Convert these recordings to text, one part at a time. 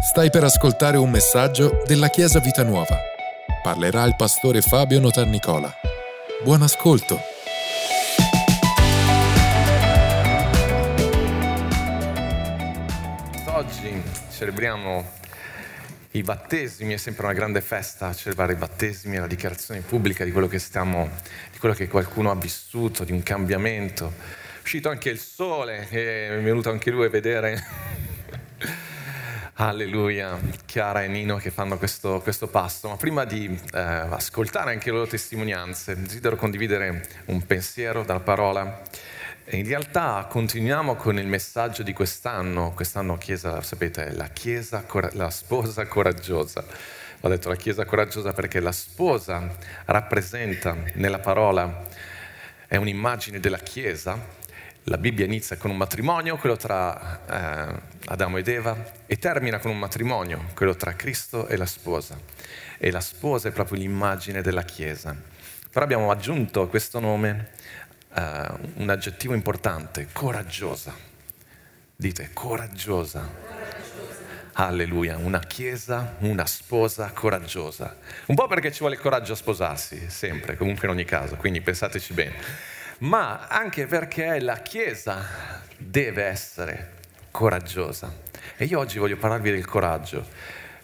Stai per ascoltare un messaggio della Chiesa Vita Nuova. Parlerà il pastore Fabio Notarnicola. Buon ascolto. Oggi celebriamo i battesimi, è sempre una grande festa celebrare i battesimi e la dichiarazione pubblica di quello che stiamo, di quello che qualcuno ha vissuto, di un cambiamento. È uscito anche il sole, è venuto anche lui a vedere Alleluia, Chiara e Nino che fanno questo, questo passo. Ma prima di eh, ascoltare anche le loro testimonianze, desidero condividere un pensiero dalla parola. In realtà continuiamo con il messaggio di quest'anno, quest'anno Chiesa, sapete, la Chiesa, la sposa coraggiosa. Ho detto la Chiesa coraggiosa perché la sposa rappresenta nella parola, è un'immagine della Chiesa, la Bibbia inizia con un matrimonio, quello tra eh, Adamo ed Eva, e termina con un matrimonio, quello tra Cristo e la sposa. E la sposa è proprio l'immagine della Chiesa. Però abbiamo aggiunto a questo nome eh, un aggettivo importante, coraggiosa. Dite, coraggiosa. Alleluia, una chiesa, una sposa coraggiosa. Un po' perché ci vuole coraggio a sposarsi, sempre, comunque in ogni caso, quindi pensateci bene ma anche perché la Chiesa deve essere coraggiosa. E io oggi voglio parlarvi del coraggio.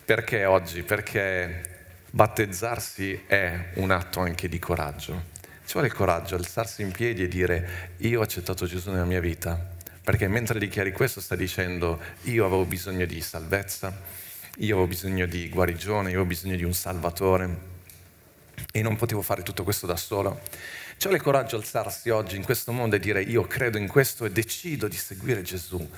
Perché oggi? Perché battezzarsi è un atto anche di coraggio. Ci vuole il coraggio, alzarsi in piedi e dire io ho accettato Gesù nella mia vita. Perché mentre dichiari questo sta dicendo io avevo bisogno di salvezza, io avevo bisogno di guarigione, io avevo bisogno di un salvatore e non potevo fare tutto questo da solo. Ci vuole coraggio alzarsi oggi in questo mondo e dire io credo in questo e decido di seguire Gesù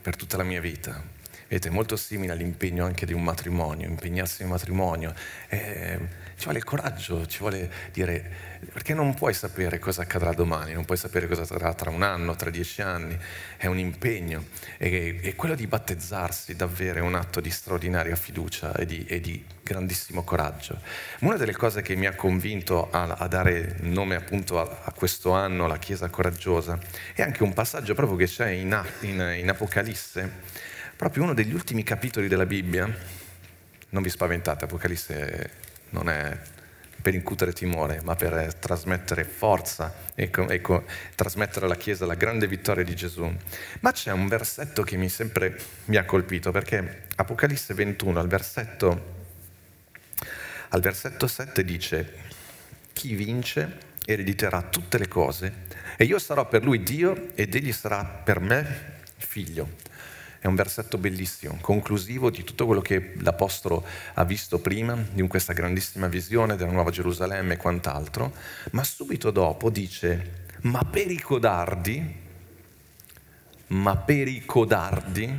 per tutta la mia vita. Vedete, è molto simile all'impegno anche di un matrimonio, impegnarsi in matrimonio. Eh, ci vuole coraggio, ci vuole dire, perché non puoi sapere cosa accadrà domani, non puoi sapere cosa accadrà tra un anno, tra dieci anni, è un impegno. E, e quello di battezzarsi davvero è un atto di straordinaria fiducia e di, e di grandissimo coraggio. Una delle cose che mi ha convinto a, a dare nome appunto a, a, questo anno, la Chiesa coraggiosa, è anche un passaggio proprio che c'è in, in, in Apocalisse proprio uno degli ultimi capitoli della Bibbia, non vi spaventate, Apocalisse non è per incutere timore, ma per trasmettere forza e, e trasmettere alla Chiesa la grande vittoria di Gesù. Ma c'è un versetto che mi sempre mi ha colpito, perché Apocalisse 21, al versetto, al versetto 7 dice, chi vince erediterà tutte le cose e io sarò per lui Dio ed egli sarà per me figlio. È un versetto bellissimo, conclusivo di tutto quello che l'Apostolo ha visto prima, di questa grandissima visione della Nuova Gerusalemme e quant'altro, ma subito dopo dice, ma per i codardi, ma per i codardi,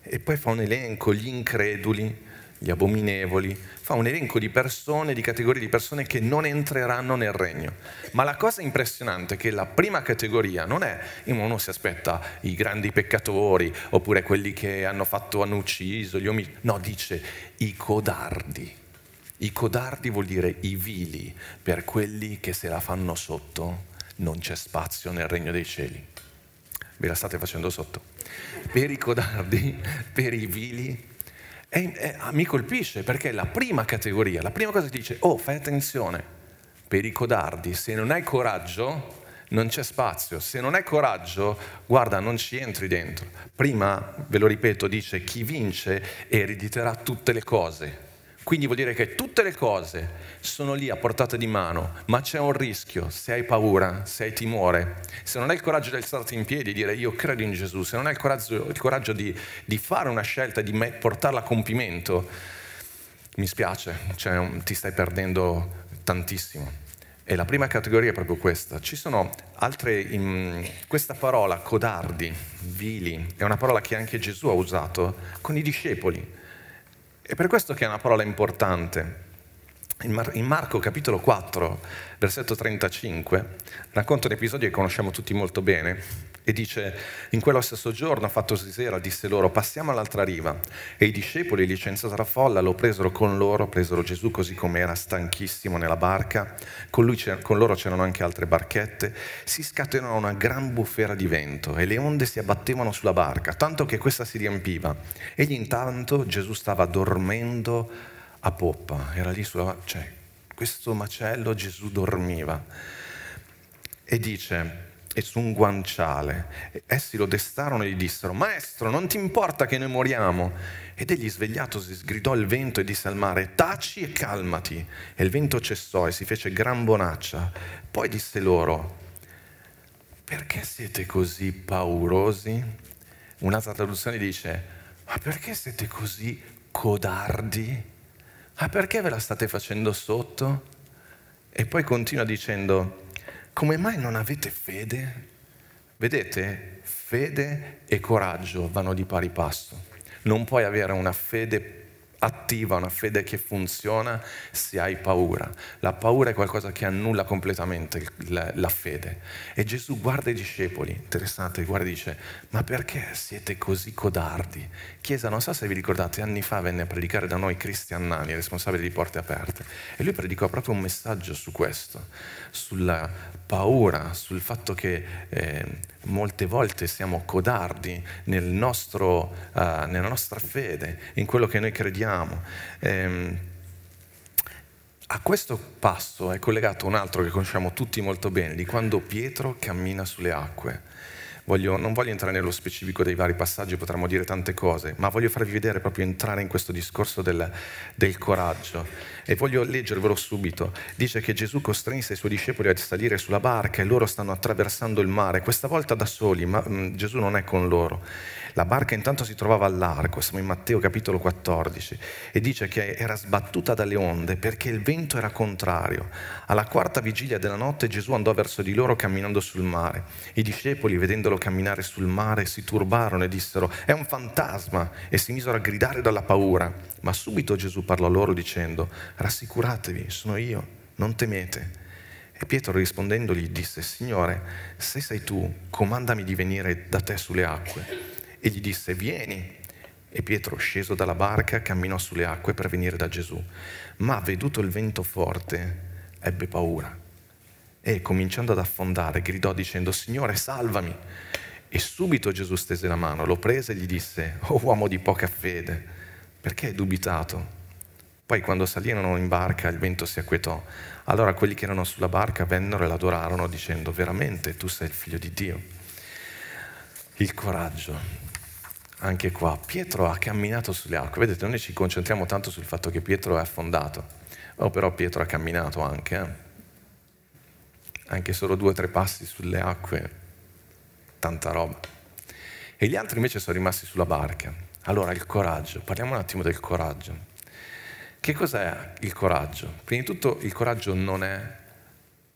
e poi fa un elenco, gli increduli, gli abominevoli, fa un elenco di persone, di categorie di persone che non entreranno nel regno. Ma la cosa impressionante è che la prima categoria non è, uno si aspetta i grandi peccatori, oppure quelli che hanno fatto, hanno ucciso, gli omicidi, no, dice i codardi. I codardi vuol dire i vili, per quelli che se la fanno sotto non c'è spazio nel regno dei cieli. Ve la state facendo sotto? Per i codardi, per i vili, e, e, ah, mi colpisce perché la prima categoria, la prima cosa che dice, oh fai attenzione, per i codardi, se non hai coraggio non c'è spazio, se non hai coraggio guarda non ci entri dentro. Prima, ve lo ripeto, dice chi vince erediterà tutte le cose. Quindi vuol dire che tutte le cose sono lì a portata di mano, ma c'è un rischio se hai paura, se hai timore, se non hai il coraggio di alzarti in piedi e dire io credo in Gesù, se non hai il coraggio, il coraggio di, di, fare una scelta, di portarla a compimento, mi spiace, cioè, ti stai perdendo tantissimo. E la prima categoria è proprio questa. Ci sono altre, in, questa parola codardi, vili, è una parola che anche Gesù ha usato con i discepoli è per questo che è una parola importante. In, Mar- in Marco capitolo 4, versetto 35, racconta un episodio che conosciamo tutti molto bene, E dice, in quello stesso giorno, fattosi sera, disse loro, passiamo all'altra riva. E i discepoli, licenziata la folla, lo presero con loro, presero Gesù così com'era, stanchissimo nella barca. Con, con loro c'erano anche altre barchette. Si scatenò una gran bufera di vento e le onde si abbattevano sulla barca, tanto che questa si riempiva. Egli intanto, Gesù stava dormendo a poppa, era lì sulla... cioè, questo macello Gesù dormiva. E dice e su un guanciale. Essi lo destarono e gli dissero, Maestro, non ti importa che noi moriamo? Ed egli svegliatosi sgridò il vento e disse al mare, Taci e calmati. E il vento cessò e si fece gran bonaccia. Poi disse loro, Perché siete così paurosi? Un'altra traduzione dice, Ma perché siete così codardi? Ma perché ve la state facendo sotto? E poi continua dicendo, come mai non avete fede? Vedete, fede e coraggio vanno di pari passo. Non puoi avere una fede attiva, una fede che funziona se hai paura. La paura è qualcosa che annulla completamente la, fede. E Gesù guarda i discepoli, interessante, guarda e dice, ma perché siete così codardi? Chiesa, non so se vi ricordate, anni fa venne a predicare da noi Cristian Nani, responsabile di Porte Aperte, e lui predicò proprio un messaggio su questo, sulla paura, sul fatto che eh, molte volte siamo codardi nel nostro, uh, nella nostra fede, in quello che noi crediamo. Eh, a questo passo è collegato un altro che conosciamo tutti molto bene, di quando Pietro cammina sulle acque. Voglio, non voglio entrare nello specifico dei vari passaggi, potremmo dire tante cose, ma voglio farvi vedere proprio entrare in questo discorso del, del coraggio. E voglio leggervelo subito. Dice che Gesù costrinse i suoi discepoli a salire sulla barca e loro stanno attraversando il mare, questa volta da soli, ma mh, Gesù non è con loro. La barca intanto si trovava al largo, siamo in Matteo capitolo 14, e dice che era sbattuta dalle onde perché il vento era contrario. Alla quarta vigilia della notte Gesù andò verso di loro camminando sul mare. I discepoli, vedendolo camminare sul mare, si turbarono e dissero, è un fantasma, e si misero a gridare dalla paura. Ma subito Gesù parlò loro dicendo, rassicuratevi, sono io, non temete. E Pietro rispondendogli disse, Signore, se sei tu, comandami di venire da te sulle acque e gli disse vieni. E Pietro, sceso dalla barca, camminò sulle acque per venire da Gesù. Ma veduto il vento forte, ebbe paura. E cominciando ad affondare, gridò dicendo, Signore, salvami. E subito Gesù stese la mano, lo prese e gli disse, oh uomo di poca fede, perché hai dubitato? Poi quando salirono in barca il vento si acquietò. Allora quelli che erano sulla barca vennero e l'adorarono dicendo, veramente tu sei il figlio di Dio. Il coraggio anche qua. Pietro ha camminato sulle acque. Vedete, noi ci concentriamo tanto sul fatto che Pietro è affondato. Oh, però Pietro ha camminato anche. Eh? Anche solo due o tre passi sulle acque, tanta roba. E gli altri invece sono rimasti sulla barca. Allora, il coraggio. Parliamo un attimo del coraggio. Che cos'è il coraggio? Prima di tutto, il coraggio non è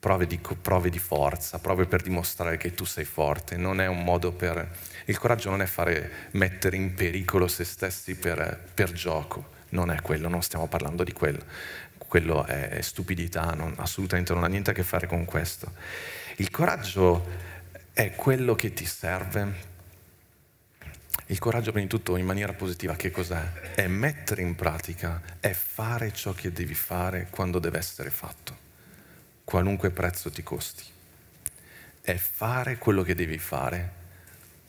prove di, prove di forza, prove per dimostrare che tu sei forte, non è un modo per il coraggio non è fare mettere in pericolo se stessi per, per gioco, non è quello, non stiamo parlando di quello. Quello è, stupidità, non, assolutamente non ha niente a che fare con questo. Il coraggio è quello che ti serve il coraggio, prima di tutto, in maniera positiva, che cos'è? È mettere in pratica, è fare ciò che devi fare quando deve essere fatto, qualunque prezzo ti costi. È fare quello che devi fare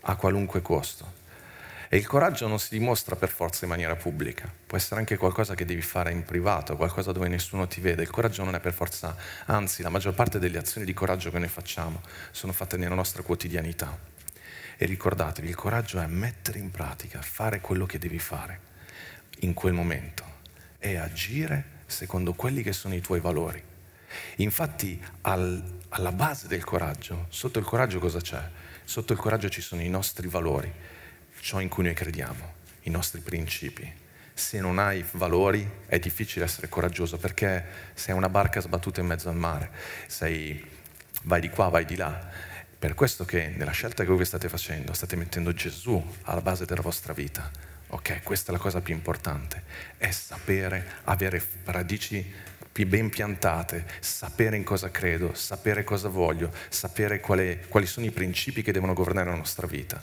a qualunque costo. E il coraggio non si dimostra per forza in maniera pubblica, può essere anche qualcosa che devi fare in privato, qualcosa dove nessuno ti vede. Il coraggio non è per forza, anzi la maggior parte delle azioni di coraggio che noi facciamo sono fatte nella nostra quotidianità. E ricordatevi, il coraggio è mettere in pratica, fare quello che devi fare in quel momento e agire secondo quelli che sono i tuoi valori. Infatti al, alla base del coraggio, sotto il coraggio cosa c'è? Sotto il coraggio ci sono i nostri valori, ciò in cui noi crediamo, i nostri principi. Se non hai valori è difficile essere coraggioso perché sei una barca sbattuta in mezzo al mare, sei, vai di qua, vai di là. Per questo che nella scelta che voi state facendo state mettendo Gesù alla base della vostra vita. Ok, questa è la cosa più importante, è sapere avere radici ben piantate, sapere in cosa credo, sapere cosa voglio, sapere quale, quali sono i principi che devono governare la nostra vita.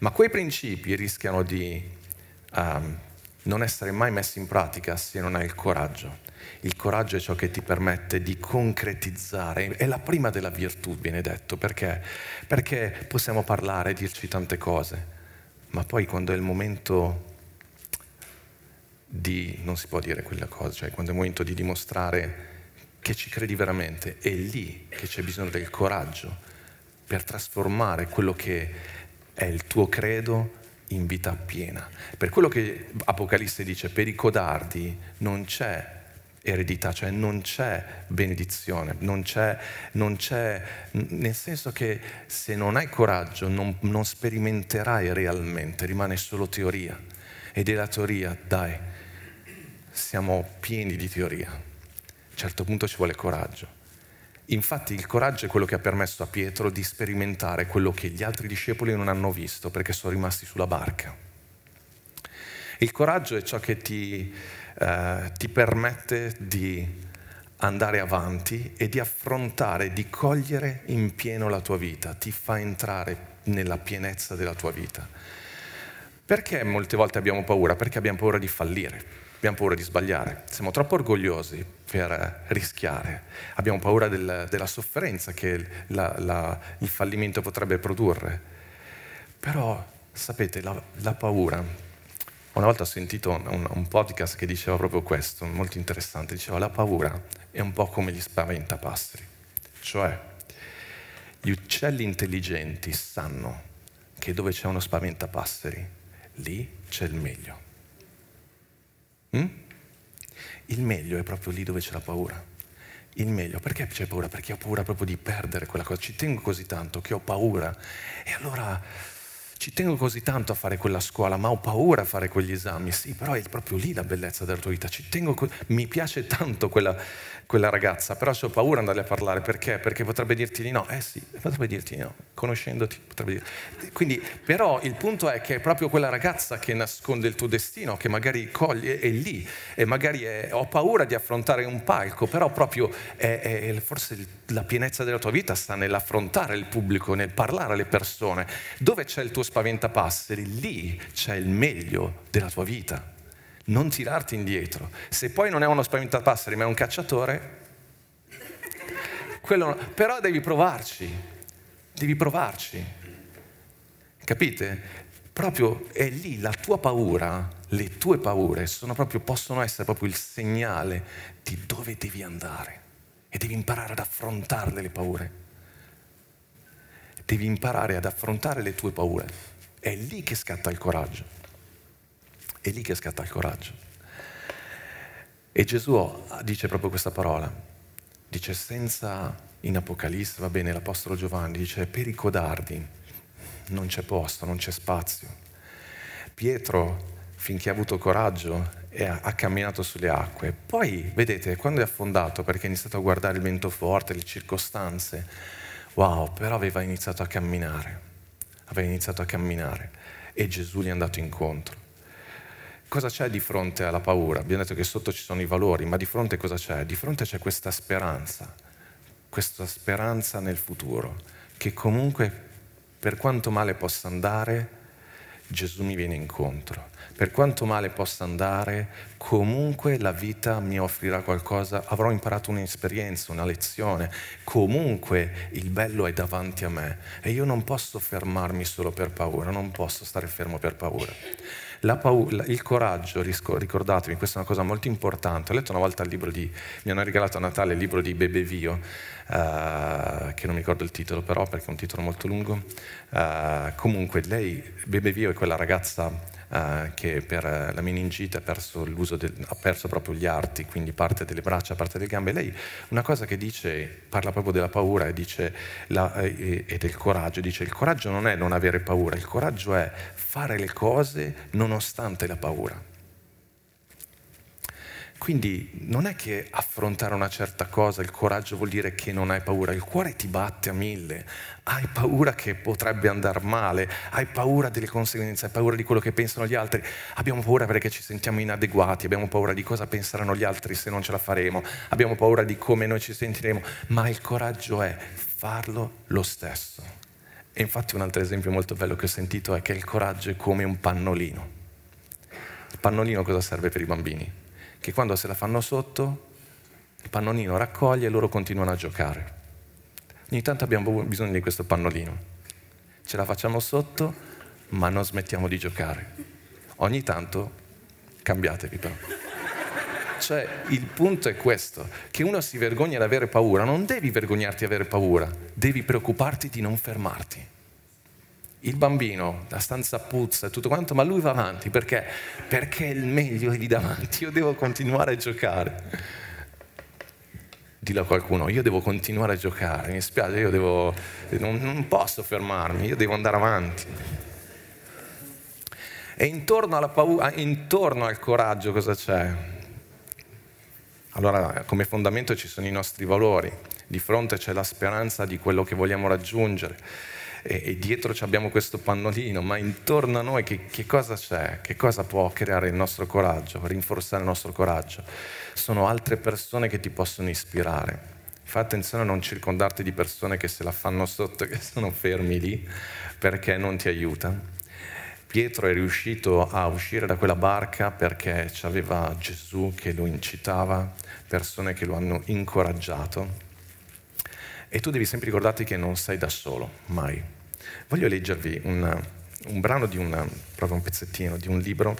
Ma quei principi rischiano di um, non essere mai messi in pratica se non hai il coraggio. Il coraggio è ciò che ti permette di concretizzare, è la prima della virtù, viene detto, perché? Perché possiamo parlare, dirci tante cose, ma poi quando è il momento di, non si può dire quella cosa, cioè quando è il momento di dimostrare che ci credi veramente, è lì che c'è bisogno del coraggio per trasformare quello che è il tuo credo in vita piena. Per quello che Apocalisse dice, per i codardi non c'è eredità, cioè non c'è benedizione, non c'è, non c'è, nel senso che se non hai coraggio non, non sperimenterai realmente, rimane solo teoria. E della teoria, dai, siamo pieni di teoria. A un certo punto ci vuole coraggio. Infatti il coraggio è quello che ha permesso a Pietro di sperimentare quello che gli altri discepoli non hanno visto perché sono rimasti sulla barca. Il coraggio è ciò che ti, eh, ti permette di andare avanti e di affrontare, di cogliere in pieno la tua vita, ti fa entrare nella pienezza della tua vita. Perché molte volte abbiamo paura? Perché abbiamo paura di fallire abbiamo paura di sbagliare, siamo troppo orgogliosi per rischiare, abbiamo paura del, della sofferenza che la, la, il fallimento potrebbe produrre. Però, sapete, la, la paura, una volta ho sentito un, un, podcast che diceva proprio questo, molto interessante, diceva la paura è un po' come gli spaventapasseri, cioè gli uccelli intelligenti sanno che dove c'è uno spaventapasseri, lì c'è il meglio. Mm? Il meglio è proprio lì dove c'è la paura. Il meglio, perché c'è paura? Perché ho paura proprio di perdere quella cosa. Ci tengo così tanto che ho paura. E allora ci tengo così tanto a fare quella scuola, ma ho paura a fare quegli esami. Sì, però è proprio lì la bellezza della tua vita. Co- mi piace tanto quella, quella ragazza, però ho paura di andare a parlare. Perché? Perché potrebbe dirti di no. Eh sì, potrebbe dirti di no. Conoscendoti, potrebbe dire. Quindi, però il punto è che è proprio quella ragazza che nasconde il tuo destino, che magari coglie, è lì. E magari è, ho paura di affrontare un palco, però proprio è, è, forse la pienezza della tua vita sta nell'affrontare il pubblico, nel parlare alle persone. Dove c'è il tuo spaventapasseri, lì c'è il meglio della tua vita. Non tirarti indietro. Se poi non è uno spaventapasseri ma è un cacciatore, quello, però devi provarci, devi provarci. Capite? Proprio è lì la tua paura, le tue paure proprio, possono essere proprio il segnale di dove devi andare e devi imparare ad affrontare le paure devi imparare ad affrontare le tue paure. È lì che scatta il coraggio. È lì che scatta il coraggio. E Gesù dice proprio questa parola. Dice senza in Apocalisse, va bene, l'Apostolo Giovanni dice per i codardi non c'è posto, non c'è spazio. Pietro, finché ha avuto coraggio, ha, ha camminato sulle acque. Poi, vedete, quando è affondato, perché ha iniziato a guardare il vento forte, le circostanze, Wow, però aveva iniziato a camminare, aveva iniziato a camminare e Gesù gli è andato incontro. Cosa c'è di fronte alla paura? Abbiamo detto che sotto ci sono i valori, ma di fronte cosa c'è? Di fronte c'è questa speranza, questa speranza nel futuro, che comunque per quanto male possa andare, Gesù mi viene incontro. Per quanto male possa andare, comunque la vita mi offrirà qualcosa, avrò imparato un'esperienza, una lezione, comunque il bello è davanti a me e io non posso fermarmi solo per paura, non posso stare fermo per paura. Paura, il coraggio, ricordatevi, questa è una cosa molto importante. Ho letto una volta il libro di, mi hanno regalato a Natale il libro di Bebe Vio, uh, che non mi ricordo il titolo però perché è un titolo molto lungo. Uh, comunque lei, Bebe Vio è quella ragazza Uh, che per la meningite ha perso, del, ha perso, proprio gli arti, quindi parte delle braccia, parte delle gambe. Lei una cosa che dice, parla proprio della paura e, dice la, e, e del coraggio, dice il coraggio non è non avere paura, il coraggio è fare le cose nonostante la paura. Quindi non è che affrontare una certa cosa, il coraggio vuol dire che non hai paura, il cuore ti batte a mille, hai paura che potrebbe andare male, hai paura delle conseguenze, hai paura di quello che pensano gli altri, abbiamo paura perché ci sentiamo inadeguati, abbiamo paura di cosa penseranno gli altri se non ce la faremo, abbiamo paura di come noi ci sentiremo, ma il coraggio è farlo lo stesso. E infatti un altro esempio molto bello che ho sentito è che il coraggio è come un pannolino. Il pannolino cosa serve per i bambini? Che quando se la fanno sotto, il pannolino raccoglie e loro continuano a giocare. Ogni tanto abbiamo bisogno di questo pannolino. Ce la facciamo sotto, ma non smettiamo di giocare. Ogni tanto cambiatevi però. Cioè, il punto è questo, che uno si vergogna di avere paura, non devi vergognarti di avere paura, devi preoccuparti di non fermarti il bambino, la stanza puzza e tutto quanto, ma lui va avanti perché? Perché il meglio è lì davanti, io devo continuare a giocare. Dillo a qualcuno, io devo continuare a giocare, mi spiace, io devo, non, non posso fermarmi, io devo andare avanti. E intorno paura, intorno al coraggio cosa c'è? Allora, come fondamento ci sono i nostri valori, di fronte c'è la speranza di quello che vogliamo raggiungere e, e dietro abbiamo questo pannolino, ma intorno a noi che, che cosa c'è? Che cosa può creare il nostro coraggio, rinforzare il nostro coraggio? Sono altre persone che ti possono ispirare. Fai attenzione a non circondarti di persone che se la fanno sotto, che sono fermi lì, perché non ti aiutano. Pietro è riuscito a uscire da quella barca perché c'aveva Gesù che lo incitava, persone che lo hanno incoraggiato. E tu devi sempre ricordarti che non sei da solo, mai. Voglio leggervi un, un brano di un, proprio un pezzettino di un libro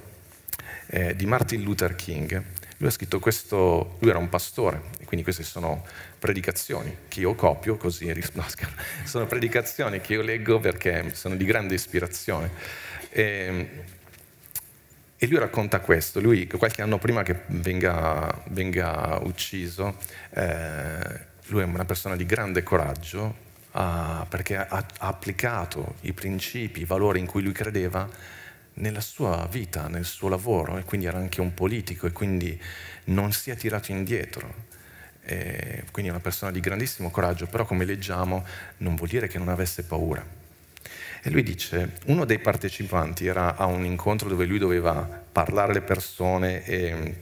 eh, di Martin Luther King. Lui ha scritto questo, lui era un pastore, e quindi queste sono predicazioni che io copio così, no, sono predicazioni che io leggo perché sono di grande ispirazione. E, e lui racconta questo, lui qualche anno prima che venga, venga ucciso, eh, lui è una persona di grande coraggio, uh, perché ha, ha, applicato i principi, i valori in cui lui credeva nella sua vita, nel suo lavoro e quindi era anche un politico e quindi non si è tirato indietro. E quindi è una persona di grandissimo coraggio, però come leggiamo non vuol dire che non avesse paura. E lui dice, uno dei partecipanti era a un incontro dove lui doveva parlare alle persone e,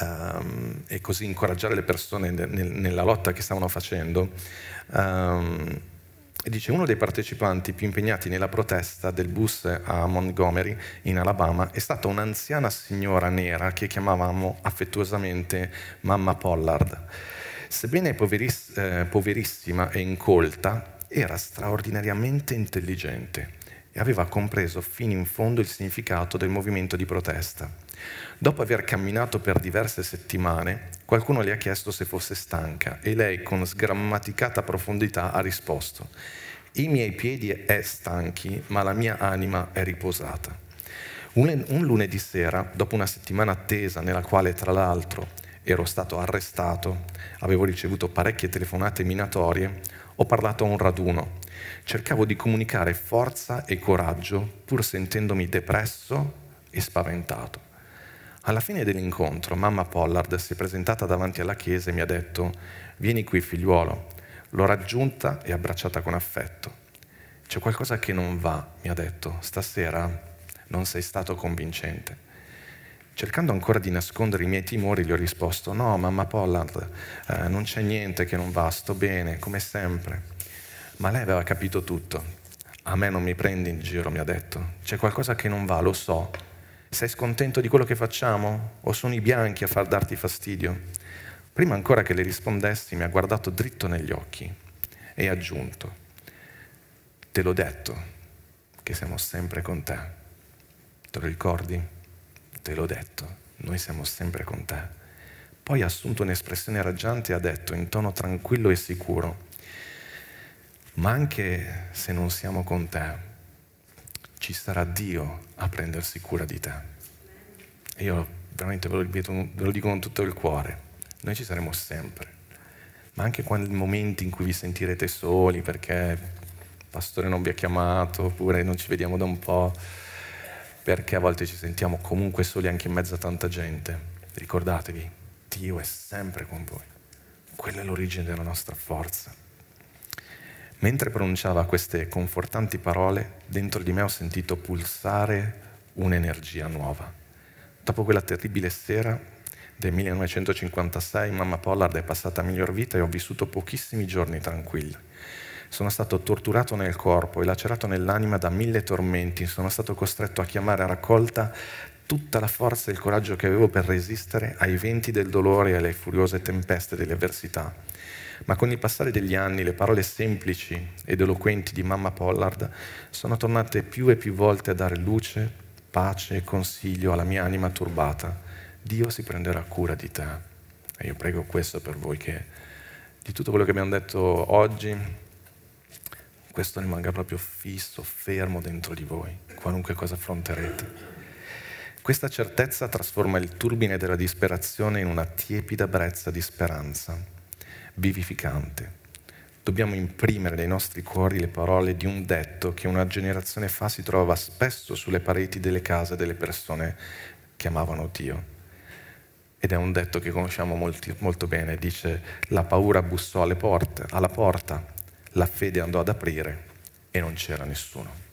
um, e così incoraggiare le persone nel, nella lotta che stavano facendo. Um, e dice uno dei partecipanti più impegnati nella protesta del bus a Montgomery in Alabama è stata un'anziana signora nera che chiamavamo affettuosamente mamma Pollard. Sebbene poveriss- eh, poverissima e incolta, era straordinariamente intelligente e aveva compreso fino in fondo il significato del movimento di protesta. Dopo aver camminato per diverse settimane, qualcuno le ha chiesto se fosse stanca e lei con sgrammaticata profondità ha risposto, i miei piedi è stanchi, ma la mia anima è riposata. Un, un lunedì sera, dopo una settimana attesa nella quale tra l'altro ero stato arrestato, avevo ricevuto parecchie telefonate minatorie, ho parlato a un raduno. Cercavo di comunicare forza e coraggio pur sentendomi depresso e spaventato. Alla fine dell'incontro, mamma Pollard si è presentata davanti alla chiesa e mi ha detto, vieni qui figliuolo. L'ho raggiunta e abbracciata con affetto. C'è qualcosa che non va, mi ha detto, stasera non sei stato convincente. Cercando ancora di nascondere i miei timori, gli ho risposto, no, mamma Pollard, eh, non c'è niente che non va, sto bene, come sempre. Ma lei aveva capito tutto. A me non mi prendi in giro, mi ha detto. C'è qualcosa che non va, lo so, sei scontento di quello che facciamo? O sono i bianchi a far darti fastidio? Prima ancora che le rispondessi mi ha guardato dritto negli occhi e ha aggiunto, te l'ho detto che siamo sempre con te. Te lo ricordi? Te l'ho detto, noi siamo sempre con te. Poi ha assunto un'espressione raggiante e ha detto in tono tranquillo e sicuro, ma anche se non siamo con te, ci sarà Dio a prendersi cura di te. Io veramente ve lo, ripeto, ve lo dico con tutto il cuore, noi ci saremo sempre, ma anche quando momenti in cui vi sentirete soli perché il pastore non vi ha chiamato oppure non ci vediamo da un po', perché a volte ci sentiamo comunque soli anche in mezzo a tanta gente. ricordatevi, Dio è sempre con voi. Quella è l'origine della nostra forza. Mentre pronunciava queste confortanti parole, dentro di me ho sentito pulsare un'energia nuova. Dopo quella terribile sera del 1956, mamma Pollard è passata a miglior vita e ho vissuto pochissimi giorni tranquilli. Sono stato torturato nel corpo e lacerato nell'anima da mille tormenti, sono stato costretto a chiamare a raccolta tutta la forza e il coraggio che avevo per resistere ai venti del dolore e alle furiose tempeste delle avversità. Ma con il passare degli anni le parole semplici ed eloquenti di mamma Pollard sono tornate più e più volte a dare luce, pace e consiglio alla mia anima turbata. Dio si prenderà cura di te. E io prego questo per voi che di tutto quello che abbiamo detto oggi, questo rimanga proprio fisso, fermo dentro di voi, qualunque cosa affronterete. Questa certezza trasforma il turbine della disperazione in una tiepida brezza di speranza, vivificante. Dobbiamo imprimere nei nostri cuori le parole di un detto che una generazione fa si trovava spesso sulle pareti delle case delle persone che amavano Dio. Ed è un detto che conosciamo molti, molto bene, dice la paura bussò alle porte, alla porta, la fede andò ad aprire e non c'era nessuno.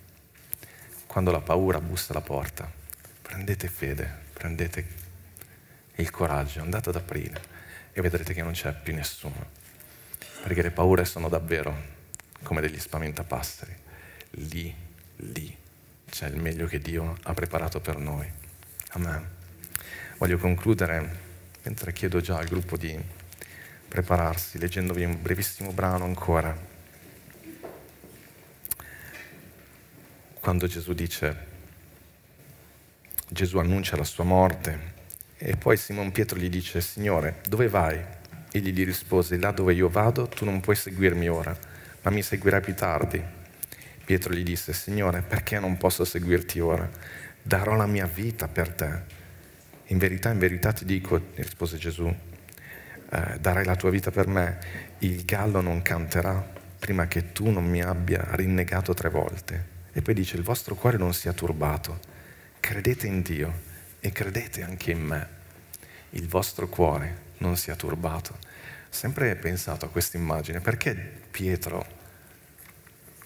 Quando la paura bussa alla porta, prendete fede, prendete il coraggio, andate ad aprire e vedrete che non c'è più nessuno. Perché le paure sono davvero come degli spaventapasseri. Lì, lì c'è il meglio che Dio ha preparato per noi. Amen. Voglio concludere, mentre chiedo già al gruppo di prepararsi, leggendovi un brevissimo brano ancora. Quando Gesù dice Gesù annuncia la sua morte e poi Simon Pietro gli dice, Signore, dove vai? Egli gli rispose, là dove io vado tu non puoi seguirmi ora, ma mi seguirai più tardi. Pietro gli disse, Signore, perché non posso seguirti ora? Darò la mia vita per te. In verità, in verità ti dico, rispose Gesù, eh, darai la tua vita per me, il gallo non canterà prima che tu non mi abbia rinnegato tre volte. E poi dice, il vostro cuore non sia turbato credete in Dio e credete anche in me. Il vostro cuore non sia turbato. Sempre pensato a questa immagine, perché Pietro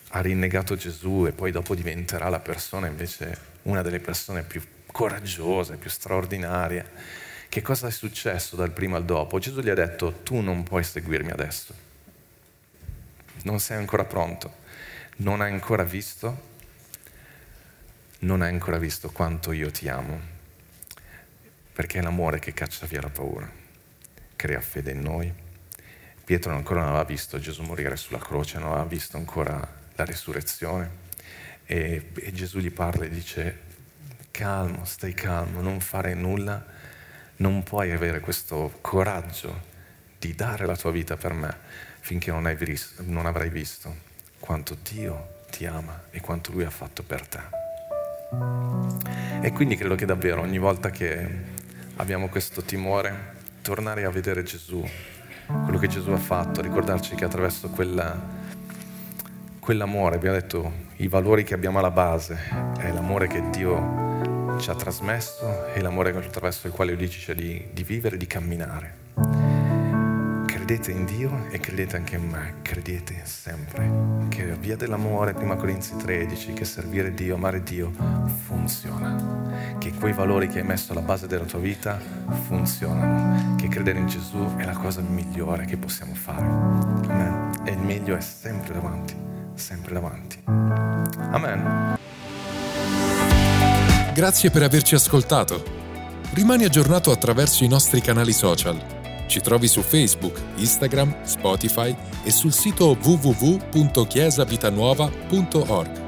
ha rinnegato Gesù e poi dopo diventerà la persona invece una delle persone più coraggiose, più straordinarie. Che cosa è successo dal prima al dopo? Gesù gli ha detto, tu non puoi seguirmi adesso, non sei ancora pronto, non hai ancora visto non hai ancora visto quanto io ti amo, perché è l'amore che caccia via la paura, crea fede in noi. Pietro ancora non aveva visto Gesù morire sulla croce, non aveva visto ancora la risurrezione e, e Gesù gli parla e dice calmo, stai calmo, non fare nulla, non puoi avere questo coraggio di dare la tua vita per me finché non, visto, non avrai visto quanto Dio ti ama e quanto Lui ha fatto per te. E quindi credo che davvero ogni volta che abbiamo questo timore, tornare a vedere Gesù, quello che Gesù ha fatto, ricordarci che attraverso quella, quell'amore, abbiamo detto, i valori che abbiamo alla base, è l'amore che Dio ci ha trasmesso e l'amore attraverso il quale Lui dice di, di vivere, di camminare credete in Dio e credete anche in me, credete sempre che la via dell'amore, prima Corinzi 13, che servire Dio, amare Dio, funziona, che quei valori che hai messo alla base della tua vita funzionano, che credere in Gesù è la cosa migliore che possiamo fare. E il meglio è sempre davanti, sempre davanti. Amen. Grazie per averci ascoltato. Rimani aggiornato attraverso i nostri canali social ci trovi su Facebook, Instagram, Spotify e sul sito www.chiesavitanuova.org.